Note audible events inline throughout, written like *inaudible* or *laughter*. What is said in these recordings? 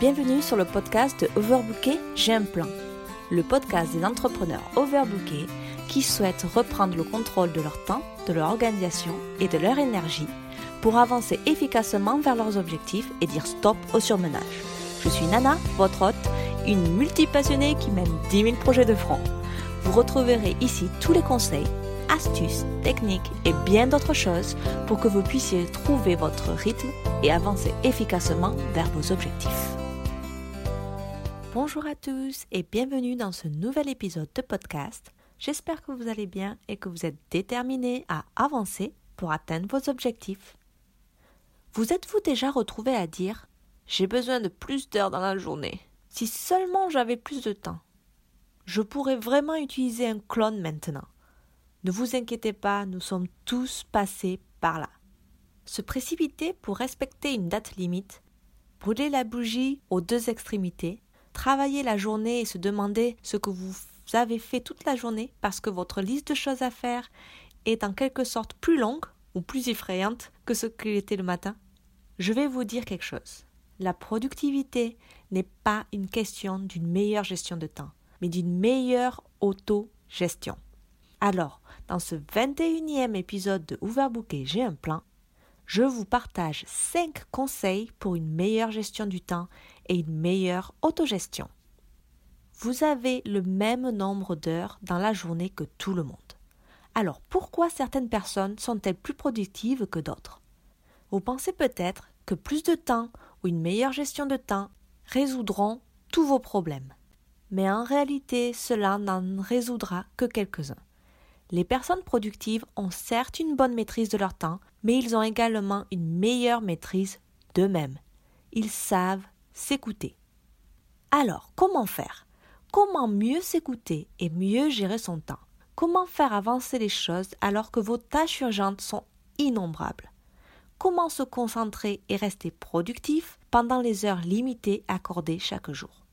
Bienvenue sur le podcast de Overbooké, j'ai un plan. Le podcast des entrepreneurs overbookés qui souhaitent reprendre le contrôle de leur temps, de leur organisation et de leur énergie pour avancer efficacement vers leurs objectifs et dire stop au surmenage. Je suis Nana, votre hôte, une multipassionnée qui mène 10 000 projets de front. Vous retrouverez ici tous les conseils, astuces, techniques et bien d'autres choses pour que vous puissiez trouver votre rythme et avancer efficacement vers vos objectifs. Bonjour à tous et bienvenue dans ce nouvel épisode de podcast. J'espère que vous allez bien et que vous êtes déterminés à avancer pour atteindre vos objectifs. Vous êtes-vous déjà retrouvé à dire J'ai besoin de plus d'heures dans la journée Si seulement j'avais plus de temps. Je pourrais vraiment utiliser un clone maintenant. Ne vous inquiétez pas, nous sommes tous passés par là. Se précipiter pour respecter une date limite, brûler la bougie aux deux extrémités, travailler la journée et se demander ce que vous avez fait toute la journée parce que votre liste de choses à faire est en quelque sorte plus longue ou plus effrayante que ce qu'il était le matin Je vais vous dire quelque chose. La productivité n'est pas une question d'une meilleure gestion de temps, mais d'une meilleure auto-gestion. Alors, dans ce 21e épisode de Overbooké, j'ai un plan. Je vous partage 5 conseils pour une meilleure gestion du temps et une meilleure autogestion. Vous avez le même nombre d'heures dans la journée que tout le monde. Alors pourquoi certaines personnes sont-elles plus productives que d'autres? Vous pensez peut-être que plus de temps ou une meilleure gestion de temps résoudront tous vos problèmes. Mais en réalité, cela n'en résoudra que quelques-uns. Les personnes productives ont certes une bonne maîtrise de leur temps, mais ils ont également une meilleure maîtrise d'eux-mêmes. Ils savent s'écouter. Alors, comment faire? Comment mieux s'écouter et mieux gérer son temps? Comment faire avancer les choses alors que vos tâches urgentes sont innombrables? Comment se concentrer et rester productif pendant les heures limitées accordées chaque jour?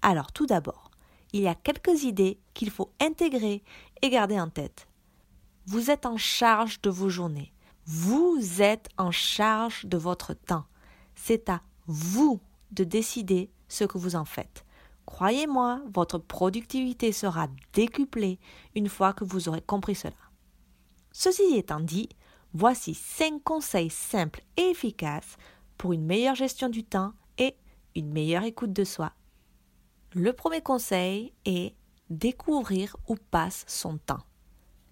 Alors tout d'abord, il y a quelques idées qu'il faut intégrer et garder en tête. Vous êtes en charge de vos journées. Vous êtes en charge de votre temps. C'est à vous de décider ce que vous en faites. Croyez-moi, votre productivité sera décuplée une fois que vous aurez compris cela. Ceci étant dit, voici 5 conseils simples et efficaces pour une meilleure gestion du temps et une meilleure écoute de soi. Le premier conseil est découvrir où passe son temps.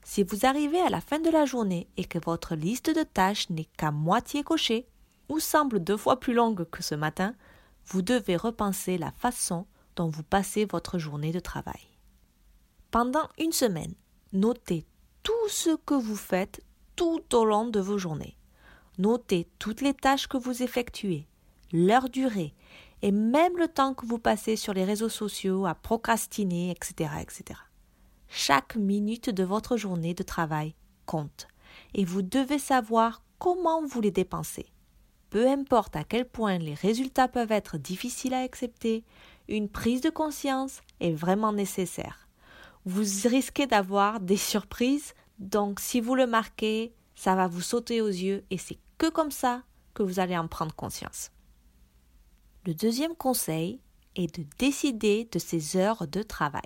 Si vous arrivez à la fin de la journée et que votre liste de tâches n'est qu'à moitié cochée, ou semble deux fois plus longue que ce matin, vous devez repenser la façon dont vous passez votre journée de travail. Pendant une semaine, notez tout ce que vous faites tout au long de vos journées. Notez toutes les tâches que vous effectuez, leur durée, et même le temps que vous passez sur les réseaux sociaux à procrastiner, etc., etc. Chaque minute de votre journée de travail compte, et vous devez savoir comment vous les dépensez. Peu importe à quel point les résultats peuvent être difficiles à accepter, une prise de conscience est vraiment nécessaire. Vous risquez d'avoir des surprises, donc si vous le marquez, ça va vous sauter aux yeux et c'est que comme ça que vous allez en prendre conscience. Le deuxième conseil est de décider de ses heures de travail.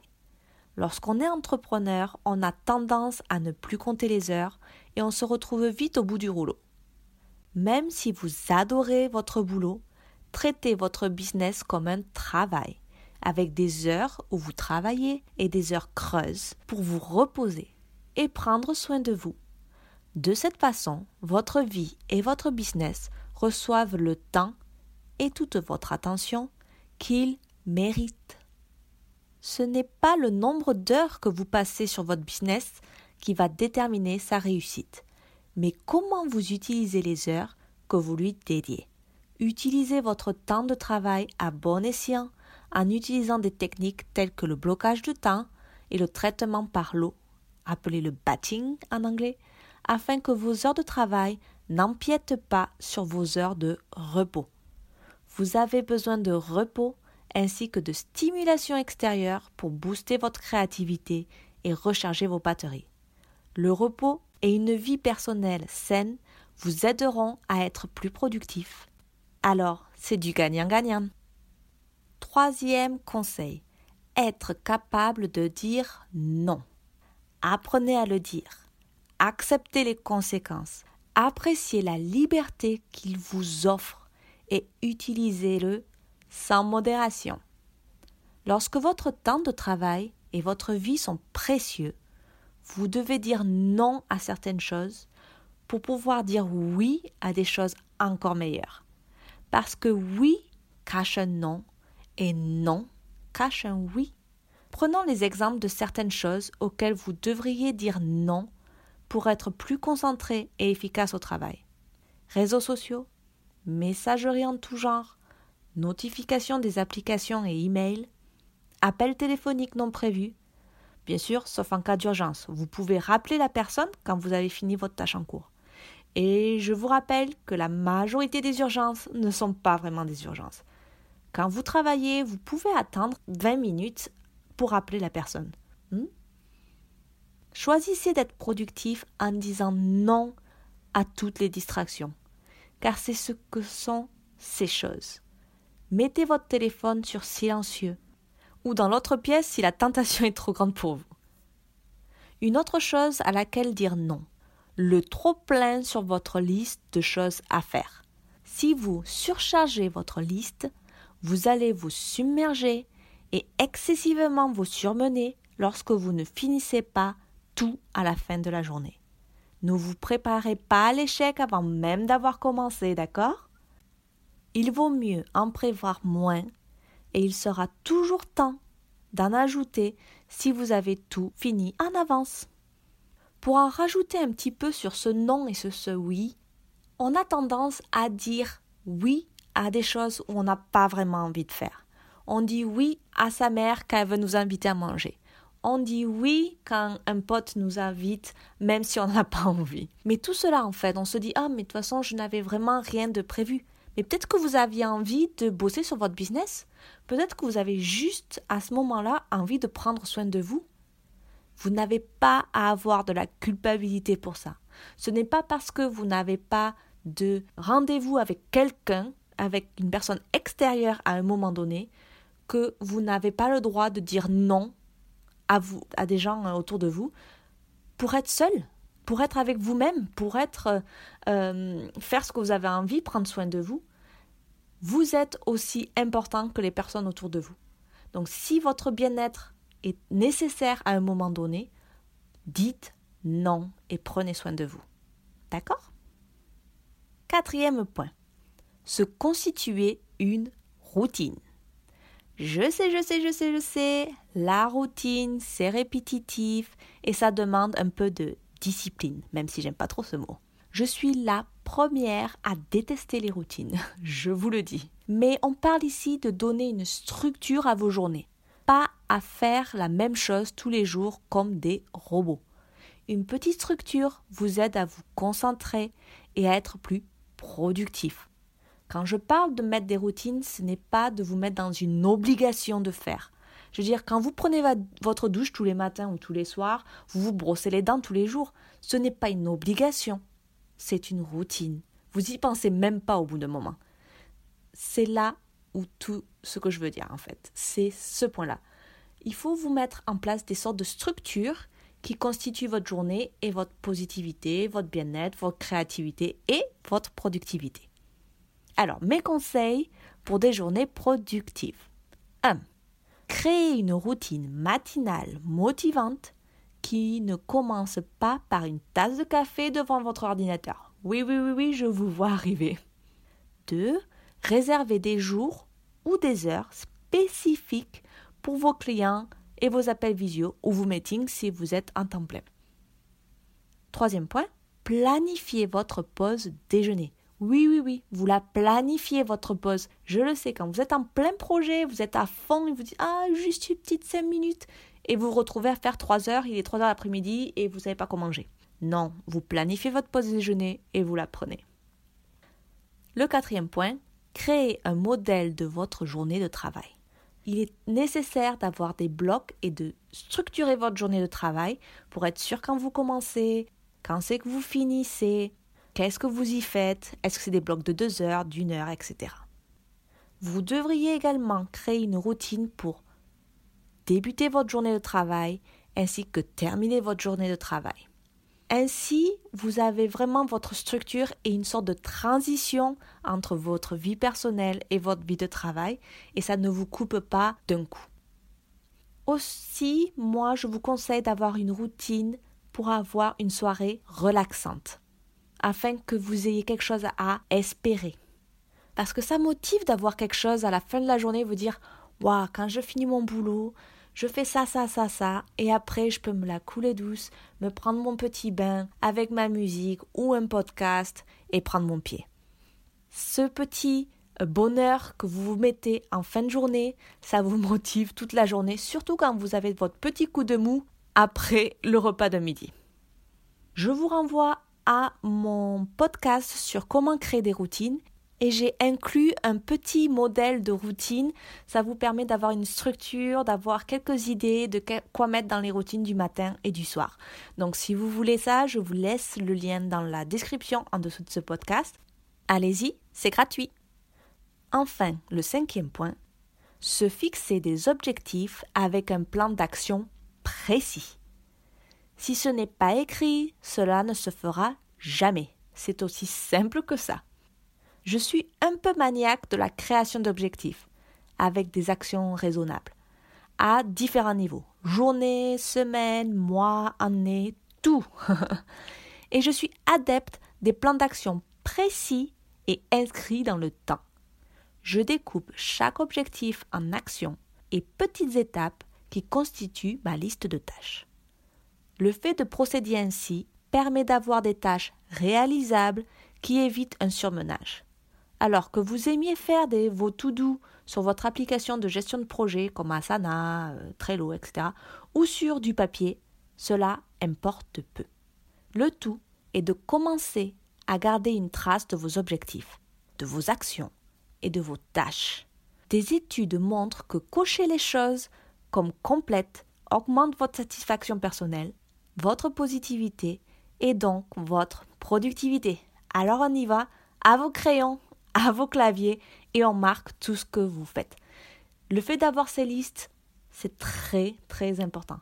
Lorsqu'on est entrepreneur, on a tendance à ne plus compter les heures et on se retrouve vite au bout du rouleau. Même si vous adorez votre boulot, traitez votre business comme un travail, avec des heures où vous travaillez et des heures creuses pour vous reposer et prendre soin de vous. De cette façon, votre vie et votre business reçoivent le temps et toute votre attention qu'il mérite. Ce n'est pas le nombre d'heures que vous passez sur votre business qui va déterminer sa réussite, mais comment vous utilisez les heures que vous lui dédiez? Utilisez votre temps de travail à bon escient en utilisant des techniques telles que le blocage de temps et le traitement par l'eau, appelé le batching en anglais, afin que vos heures de travail n'empiètent pas sur vos heures de repos. Vous avez besoin de repos ainsi que de stimulation extérieure pour booster votre créativité et recharger vos batteries. Le repos et une vie personnelle saine vous aideront à être plus productif. Alors, c'est du gagnant-gagnant. Troisième conseil, être capable de dire non. Apprenez à le dire. Acceptez les conséquences. Appréciez la liberté qu'il vous offre et utilisez-le sans modération. Lorsque votre temps de travail et votre vie sont précieux, vous devez dire non à certaines choses pour pouvoir dire oui à des choses encore meilleures. Parce que oui cache un non et non cache un oui. Prenons les exemples de certaines choses auxquelles vous devriez dire non pour être plus concentré et efficace au travail. Réseaux sociaux, messagerie en tout genre, notifications des applications et emails, appels téléphoniques non prévus. Bien sûr, sauf en cas d'urgence. Vous pouvez rappeler la personne quand vous avez fini votre tâche en cours. Et je vous rappelle que la majorité des urgences ne sont pas vraiment des urgences. Quand vous travaillez, vous pouvez attendre 20 minutes pour appeler la personne. Hmm? Choisissez d'être productif en disant non à toutes les distractions, car c'est ce que sont ces choses. Mettez votre téléphone sur silencieux ou dans l'autre pièce si la tentation est trop grande pour vous. Une autre chose à laquelle dire non, le trop plein sur votre liste de choses à faire. Si vous surchargez votre liste, vous allez vous submerger et excessivement vous surmener lorsque vous ne finissez pas tout à la fin de la journée. Ne vous préparez pas à l'échec avant même d'avoir commencé, d'accord? Il vaut mieux en prévoir moins et il sera toujours temps d'en ajouter si vous avez tout fini en avance. Pour en rajouter un petit peu sur ce non et ce, oui, on a tendance à dire oui à des choses où on n'a pas vraiment envie de faire. On dit oui à sa mère quand elle veut nous inviter à manger. On dit oui quand un pote nous invite, même si on n'a pas *laughs* envie. Mais tout cela, en fait, on se dit Ah, mais de toute façon, je n'avais vraiment rien de prévu. Mais peut-être que vous aviez envie de bosser sur votre business. Peut-être que vous avez juste à ce moment-là envie de prendre soin de vous. Vous n'avez pas à avoir de la culpabilité pour ça. Ce n'est pas parce que vous n'avez pas de rendez-vous avec quelqu'un avec une personne extérieure à un moment donné que vous n'avez pas le droit de dire non à vous des gens autour de vous pour être seul pour être avec vous-même pour être euh, faire ce que vous avez envie prendre soin de vous vous êtes aussi important que les personnes autour de vous. Donc si votre bien-être est nécessaire à un moment donné dites non et prenez soin de vous. D'accord? Quatrième point. Se constituer une routine. Je sais, je sais, je sais, je sais, la routine, c'est répétitif et ça demande un peu de discipline, même si j'aime pas trop ce mot. Je suis la première à détester les routines, *laughs* je vous le dis. Mais on parle ici de donner une structure à vos journées, pas à faire la même chose tous les jours comme des robots. Une petite structure vous aide à vous concentrer et à être plus productif. Quand je parle de mettre des routines, ce n'est pas de vous mettre dans une obligation de faire. Je veux dire, quand vous prenez votre douche tous les matins ou tous les soirs, vous vous brossez les dents tous les jours, ce n'est pas une obligation, c'est une routine. Vous y pensez même pas au bout d'un moment. C'est là où tout ce que je veux dire en fait, c'est ce point-là. Il faut vous mettre en place des sortes de structures qui constituent votre journée et votre positivité, votre bien-être, votre créativité et votre productivité. Alors, mes conseils pour des journées productives. 1. Créez une routine matinale motivante qui ne commence pas par une tasse de café devant votre ordinateur. Oui, oui, oui, oui, je vous vois arriver. 2. Réservez des jours ou des heures spécifiques pour vos clients et vos appels visio ou vos meetings si vous êtes en temps plein. Troisième point, planifiez votre pause déjeuner. Oui, oui, oui, vous la planifiez votre pause. Je le sais, quand vous êtes en plein projet, vous êtes à fond et vous dites Ah, juste une petite 5 minutes. Et vous vous retrouvez à faire 3 heures, il est 3 heures l'après-midi et vous ne savez pas quoi manger. Non, vous planifiez votre pause déjeuner et vous la prenez. Le quatrième point, créez un modèle de votre journée de travail. Il est nécessaire d'avoir des blocs et de structurer votre journée de travail pour être sûr quand vous commencez, quand c'est que vous finissez, Qu'est-ce que vous y faites? Est-ce que c'est des blocs de deux heures, d'une heure, etc. vous devriez également créer une routine pour débuter votre journée de travail ainsi que terminer votre journée de travail. Ainsi, vous avez vraiment votre structure et une sorte de transition entre votre vie personnelle et votre vie de travail et ça ne vous coupe pas d'un coup. Aussi, moi, je vous conseille d'avoir une routine pour avoir une soirée relaxante afin que vous ayez quelque chose à espérer. Parce que ça motive d'avoir quelque chose à la fin de la journée, vous dire Waouh, quand je finis mon boulot, je fais ça, ça, ça, ça, et après je peux me la couler douce, me prendre mon petit bain avec ma musique ou un podcast et prendre mon pied. Ce petit euh, bonheur que vous vous mettez en fin de journée, ça vous *laughs* motive toute la journée, surtout quand vous avez votre petit coup de mou après le repas de midi. Je vous renvoie à mon podcast sur comment créer des routines et j'ai inclus un petit modèle de routine. Ça vous permet d'avoir une structure, d'avoir quelques idées de quoi mettre dans les routines du matin et du soir. Donc si vous voulez ça, je vous laisse le lien dans la description en dessous de ce podcast. Allez-y, c'est gratuit. Enfin, le cinquième point, se fixer des objectifs avec un plan d'action précis. Si ce n'est pas écrit, cela ne se fera jamais. C'est aussi simple que ça. Je suis un peu maniaque de la création d'objectifs, avec des actions raisonnables, à différents niveaux, journée, semaine, mois, année, tout. *laughs* et je suis adepte des plans d'action précis et inscrits dans le temps. Je découpe chaque objectif en actions et petites étapes qui constituent ma liste de tâches. Le fait de procéder ainsi permet d'avoir des tâches réalisables qui évitent un surmenage. Alors que vous aimiez faire des, vos to-do sur votre application de gestion de projet comme Asana, euh, Trello, etc., ou sur du papier, cela importe peu. Le tout est de commencer à garder une trace de vos objectifs, de vos actions et de vos tâches. Des études montrent que cocher les choses comme complètes augmente votre satisfaction personnelle, votre positivité et donc votre productivité. Alors on y va, à vos crayons à vos claviers et on marque tout ce que vous faites. Le fait d'avoir ces listes, c'est très très important.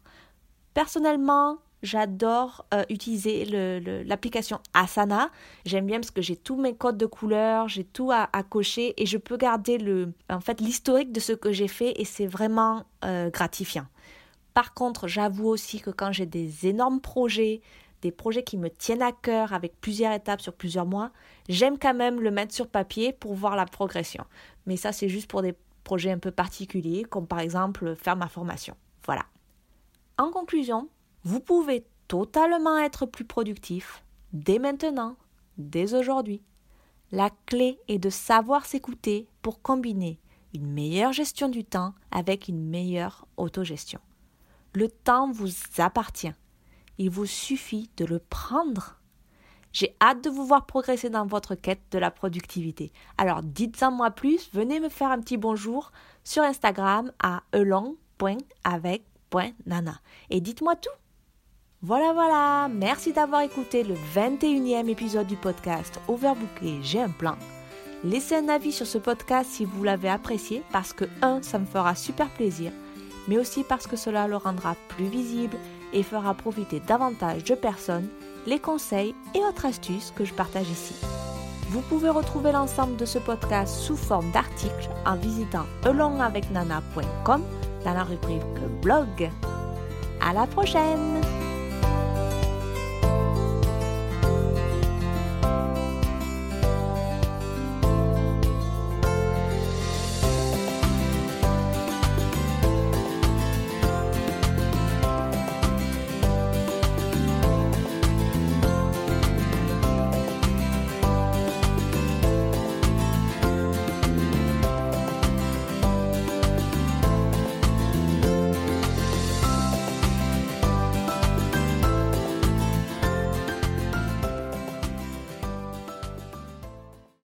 Personnellement, j'adore euh, utiliser l'application Asana. J'aime bien parce que j'ai tous mes codes de couleurs, j'ai tout à, cocher et je peux garder le, en fait, l'historique de ce que j'ai fait et c'est vraiment euh, gratifiant. Par contre, j'avoue aussi que quand j'ai des énormes projets, des projets qui me tiennent à cœur avec plusieurs étapes sur plusieurs mois, j'aime quand même le mettre sur papier pour voir la progression. Mais ça, c'est juste pour des projets un peu particuliers, comme par exemple faire ma formation. Voilà. En conclusion, vous pouvez totalement être plus productif dès maintenant, dès aujourd'hui. La clé est de savoir s'écouter pour combiner une meilleure gestion du temps avec une meilleure autogestion. Le temps vous appartient. Il vous suffit de le prendre. J'ai hâte de vous voir progresser dans votre quête de la productivité. Alors dites-en moi plus, venez me faire un petit bonjour sur Instagram à elong.avec.nana et dites-moi tout. Voilà, voilà, merci d'avoir écouté le 21e épisode du podcast Overbooké, j'ai un plan. Laissez un avis sur ce podcast si vous l'avez apprécié parce que, un, ça me fera super plaisir, mais aussi parce que cela le rendra plus visible et fera profiter davantage de personnes les conseils et autres astuces que je partage ici. Vous pouvez retrouver l'ensemble de ce podcast sous forme d'articles en visitant alongavecnana.com dans la rubrique blog. À la prochaine!